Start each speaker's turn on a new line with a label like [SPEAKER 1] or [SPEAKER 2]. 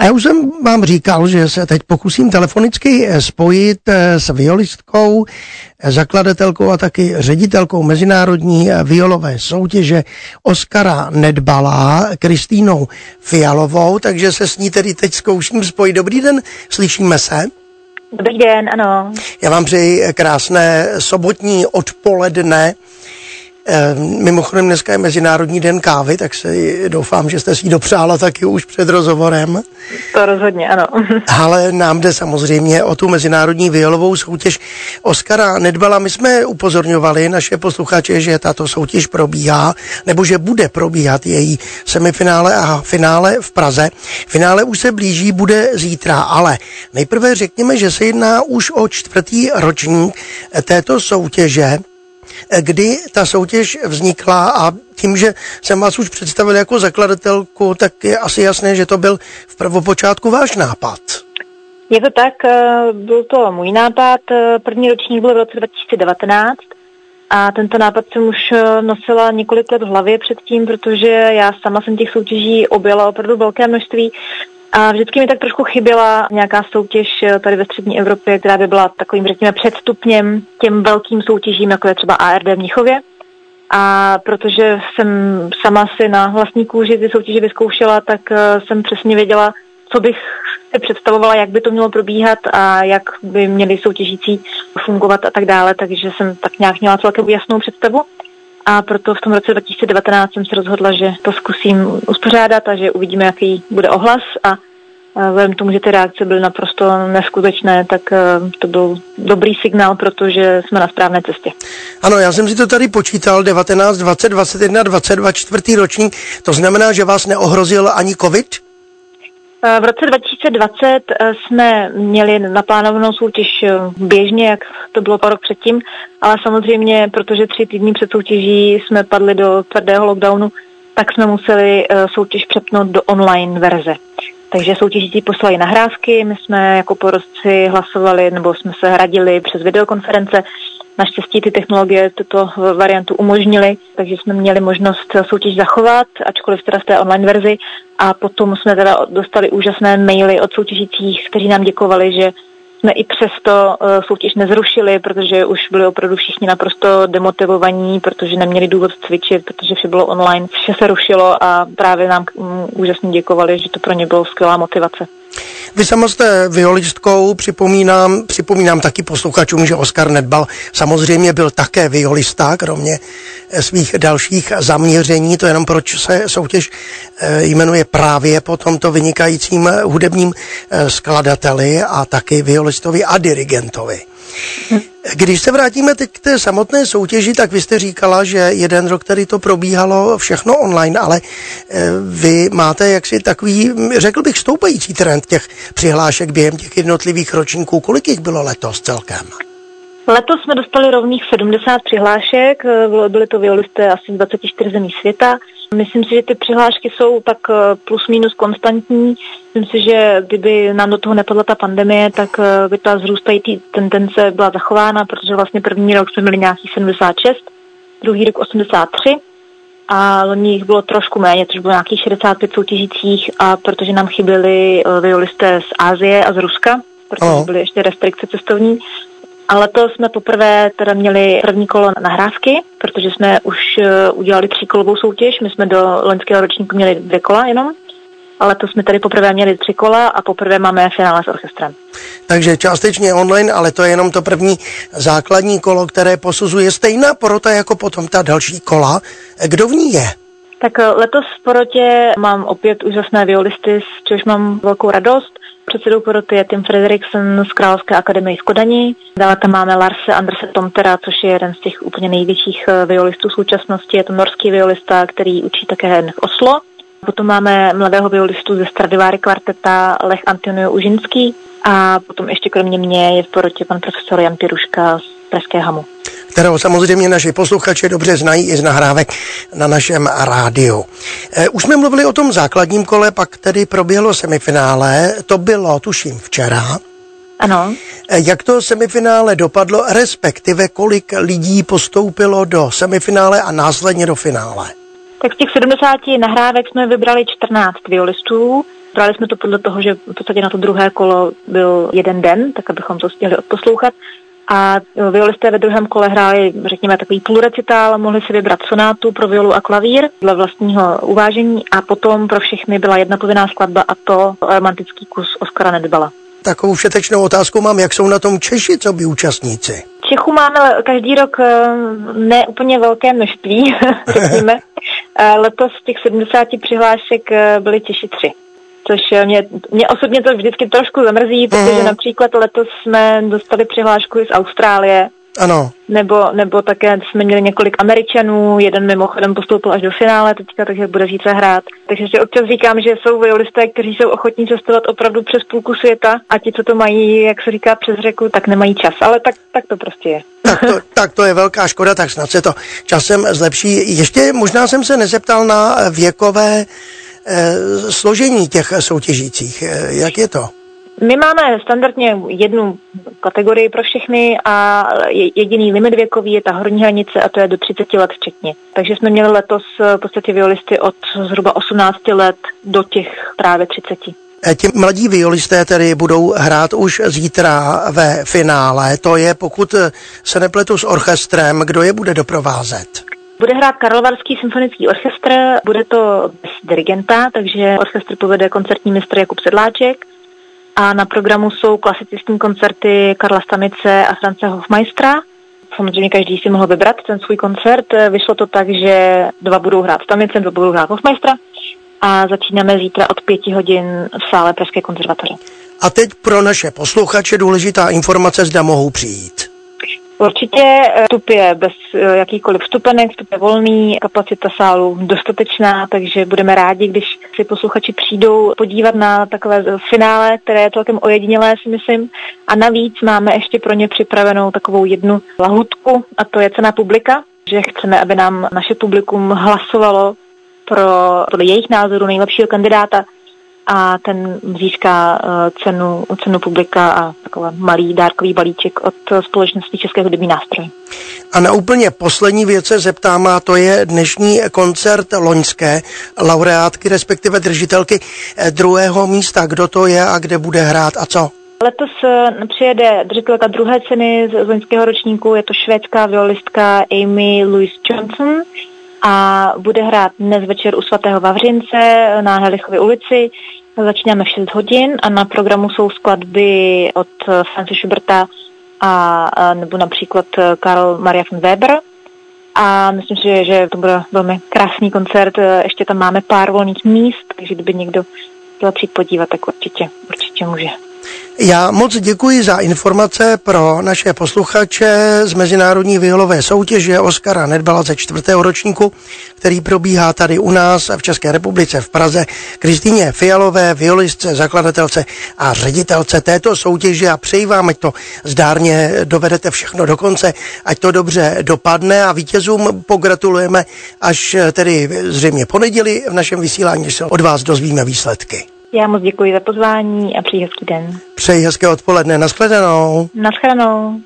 [SPEAKER 1] A já už jsem vám říkal, že se teď pokusím telefonicky spojit s violistkou, zakladatelkou a taky ředitelkou Mezinárodní violové soutěže Oskara Nedbalá, Kristýnou Fialovou, takže se s ní tedy teď zkouším spojit. Dobrý den, slyšíme se?
[SPEAKER 2] Dobrý den, ano.
[SPEAKER 1] Já vám přeji krásné sobotní odpoledne. Eh, mimochodem dneska je Mezinárodní den kávy, tak se doufám, že jste si ji dopřála taky už před rozhovorem.
[SPEAKER 2] To rozhodně, ano.
[SPEAKER 1] Ale nám jde samozřejmě o tu Mezinárodní violovou soutěž. Oskara Nedbala, my jsme upozorňovali naše posluchače, že tato soutěž probíhá, nebo že bude probíhat její semifinále a finále v Praze. Finále už se blíží, bude zítra, ale nejprve řekněme, že se jedná už o čtvrtý ročník této soutěže kdy ta soutěž vznikla a tím, že jsem vás už představil jako zakladatelku, tak je asi jasné, že to byl v prvopočátku váš nápad.
[SPEAKER 2] Je to tak, eh, byl to můj nápad, eh, první ročník byl v roce 2019 a tento nápad jsem už eh, nosila několik let v hlavě předtím, protože já sama jsem těch soutěží objela opravdu velké množství a vždycky mi tak trošku chyběla nějaká soutěž eh, tady ve střední Evropě, která by byla takovým, řekněme, předstupněm těm velkým soutěžím, jako je třeba ARD v Mnichově. A protože jsem sama si na vlastní kůži ty soutěže vyzkoušela, tak eh, jsem přesně věděla, co bych si představovala, jak by to mělo probíhat a jak by měli soutěžící fungovat a tak dále, takže jsem tak nějak měla celkem jasnou představu. A proto v tom roce 2019 jsem se rozhodla, že to zkusím uspořádat a že uvidíme, jaký bude ohlas a Vzhledem tomu, že ty reakce byly naprosto neskutečné, tak to byl dobrý signál, protože jsme na správné cestě.
[SPEAKER 1] Ano, já jsem si to tady počítal, 19, 20, 21, 22, čtvrtý ročník. To znamená, že vás neohrozil ani covid?
[SPEAKER 2] V roce 2020 jsme měli naplánovanou soutěž běžně, jak to bylo rok předtím, ale samozřejmě, protože tři týdny před soutěží jsme padli do tvrdého lockdownu, tak jsme museli soutěž přepnout do online verze. Takže soutěžící poslali nahrávky, my jsme jako porozci hlasovali nebo jsme se hradili přes videokonference. Naštěstí ty technologie tuto variantu umožnily, takže jsme měli možnost soutěž zachovat, ačkoliv teda v té online verzi. A potom jsme teda dostali úžasné maily od soutěžících, kteří nám děkovali, že jsme i přesto uh, soutěž nezrušili, protože už byli opravdu všichni naprosto demotivovaní, protože neměli důvod cvičit, protože vše bylo online, vše se rušilo a právě nám um, úžasně děkovali, že to pro ně bylo skvělá motivace.
[SPEAKER 1] Vy sama jste violistkou, připomínám, připomínám taky posluchačům, že Oskar Nedbal samozřejmě byl také violista, kromě eh, svých dalších zaměření, to jenom proč se soutěž eh, jmenuje právě po tomto vynikajícím eh, hudebním skladateli a taky violistovi a dirigentovi. Když se vrátíme teď k té samotné soutěži, tak vy jste říkala, že jeden rok tady to probíhalo všechno online, ale eh, vy máte jaksi takový, řekl bych, stoupající trend těch přihlášek během těch jednotlivých ročníků. Kolik jich bylo letos celkem?
[SPEAKER 2] Letos jsme dostali rovných 70 přihlášek, eh, byly to violisté asi z 24 zemí světa. Myslím si, že ty přihlášky jsou tak eh, plus minus konstantní. Myslím si, že kdyby nám do toho nepadla ta pandemie, tak eh, by ta zrůstající tendence byla zachována, protože vlastně první rok jsme měli nějaký 76, druhý rok 83 a loni jich bylo trošku méně, což bylo nějakých 65 soutěžících a protože nám chyběli violisté z Ázie a z Ruska, protože byly ještě restrikce cestovní, a letos jsme poprvé teda měli první kolo nahrávky, protože jsme už eh, udělali tříkolovou soutěž. My jsme do loňského ročníku měli dvě kola jenom. Ale to jsme tady poprvé měli tři kola a poprvé máme finále s orchestrem.
[SPEAKER 1] Takže částečně online, ale to je jenom to první základní kolo, které posuzuje stejná porota jako potom ta další kola. Kdo v ní je?
[SPEAKER 2] Tak eh, letos v porotě mám opět úžasné violisty, z čehož mám velkou radost. Předsedou poroty je Tim Frederiksen z Královské akademie z Kodaní. Dále tam máme Larse Anderse Tomtera, což je jeden z těch úplně největších eh, violistů v současnosti. Je to norský violista, který učí také v Oslo. Potom máme mladého violistu ze Stradiváry kvarteta Lech Antonio Užinský a potom ještě kromě mě je v porotě pan profesor Jan Piruška z Pražské Hamu
[SPEAKER 1] kterého samozřejmě naši posluchači dobře znají i z nahrávek na našem rádiu. Eh, už jsme mluvili o tom základním kole, pak tedy proběhlo semifinále, to bylo tuším včera.
[SPEAKER 2] Ano.
[SPEAKER 1] Eh, jak to semifinále dopadlo, respektive kolik lidí postoupilo do semifinále a následně do finále?
[SPEAKER 2] Tak z těch 70 nahrávek jsme vybrali 14 violistů Brali jsme to podle toho, že v podstatě na to druhé kolo byl jeden den, tak abychom to stihli odposlouchat. A violisté ve druhém kole hráli, řekněme, takový půlrecitál, mohli si vybrat sonátu pro violu a klavír dle vlastního uvážení a potom pro všechny byla jedna povinná skladba a to romantický kus Oskara Nedbala.
[SPEAKER 1] Takovou všetečnou otázku mám, jak jsou na tom Češi, co by účastníci?
[SPEAKER 2] Čechů máme každý rok eh, ne úplně velké množství, řekněme. Eh, letos z těch 70 přihlášek byly Češi tři což mě, mě osobně to vždycky trošku zamrzí, protože mm. například letos jsme dostali přihlášku z Austrálie,
[SPEAKER 1] ano.
[SPEAKER 2] Nebo, nebo také jsme měli několik Američanů, jeden mimochodem postoupil až do finále teďka, takže bude zítra hrát. Takže si občas říkám, že jsou violisté, kteří jsou ochotní cestovat opravdu přes půlku světa a ti, co to mají, jak se říká, přes řeku, tak nemají čas. Ale tak, tak to prostě je.
[SPEAKER 1] Tak to, tak to je velká škoda, tak snad se to časem zlepší. Ještě možná jsem se nezeptal na věkové složení těch soutěžících. Eh, jak je to?
[SPEAKER 2] My máme standardně jednu kategorii pro všechny a jediný limit věkový je ta horní hranice a to je do 30 let včetně. Takže jsme měli letos v podstatě violisty od zhruba 18 let do těch právě 30.
[SPEAKER 1] E, ti mladí violisté tedy budou hrát už zítra ve finále. To je, pokud se nepletu s orchestrem, kdo je bude doprovázet?
[SPEAKER 2] Bude hrát Karlovarský symfonický orchestr, bude to bez dirigenta, takže orchestr povede koncertní mistr Jakub Sedláček a na programu jsou klasicistní koncerty Karla Stanice a France Hofmeistera. Samozřejmě každý si mohl vybrat ten svůj koncert. Vyšlo to tak, že dva budou hrát Stanice, dva budou hrát Hofmeistera a začínáme zítra od pěti hodin v sále Pražské konzervatoře.
[SPEAKER 1] A teď pro naše posluchače důležitá informace, zda mohou přijít.
[SPEAKER 2] Určitě eh, vstup je bez eh, jakýkoliv vstupenek, vstup je volný, kapacita sálu dostatečná, takže budeme rádi, když si posluchači přijdou podívat na takové finále, které je celkem ojedinělé, si myslím. A navíc máme ještě pro ně připravenou takovou jednu lahutku, a to je cena publika, že chceme, aby nám naše publikum hlasovalo pro podle jejich názoru nejlepšího kandidáta a ten získá eh, cenu, cenu publika a takový malý dárkový balíček od společnosti České hudební nástroj.
[SPEAKER 1] A na úplně poslední věc se zeptám, a to je dnešní koncert loňské laureátky, respektive držitelky eh, druhého místa. Kdo to je a kde bude hrát a co?
[SPEAKER 2] Letos eh, přijede držitelka druhé ceny z loňského ročníku, je to švédská violistka Amy Louise Johnson a bude hrát dnes večer u svatého Vavřince na Helichově ulici. Začínáme v 6 hodin a na programu jsou skladby od Franci Schuberta a, nebo například Karl Maria von Weber. A myslím si, že to bude velmi krásný koncert. Ještě tam máme pár volných míst, takže kdyby někdo chtěl přijít podívat, tak určitě, určitě může.
[SPEAKER 1] Já moc děkuji za informace pro naše posluchače z Mezinárodní violové soutěže Oskara Nedbala ze čtvrtého ročníku, který probíhá tady u nás v České republice v Praze. Kristýně Fialové, violistce, zakladatelce a ředitelce této soutěže a přeji vám, ať to zdárně dovedete všechno do konce, ať to dobře dopadne a vítězům pogratulujeme až tedy zřejmě poneděli v našem vysílání, se od vás dozvíme výsledky.
[SPEAKER 2] Já moc děkuji za pozvání a přeji hezký den.
[SPEAKER 1] Přeji hezké odpoledne. Naschledanou.
[SPEAKER 2] Naschledanou.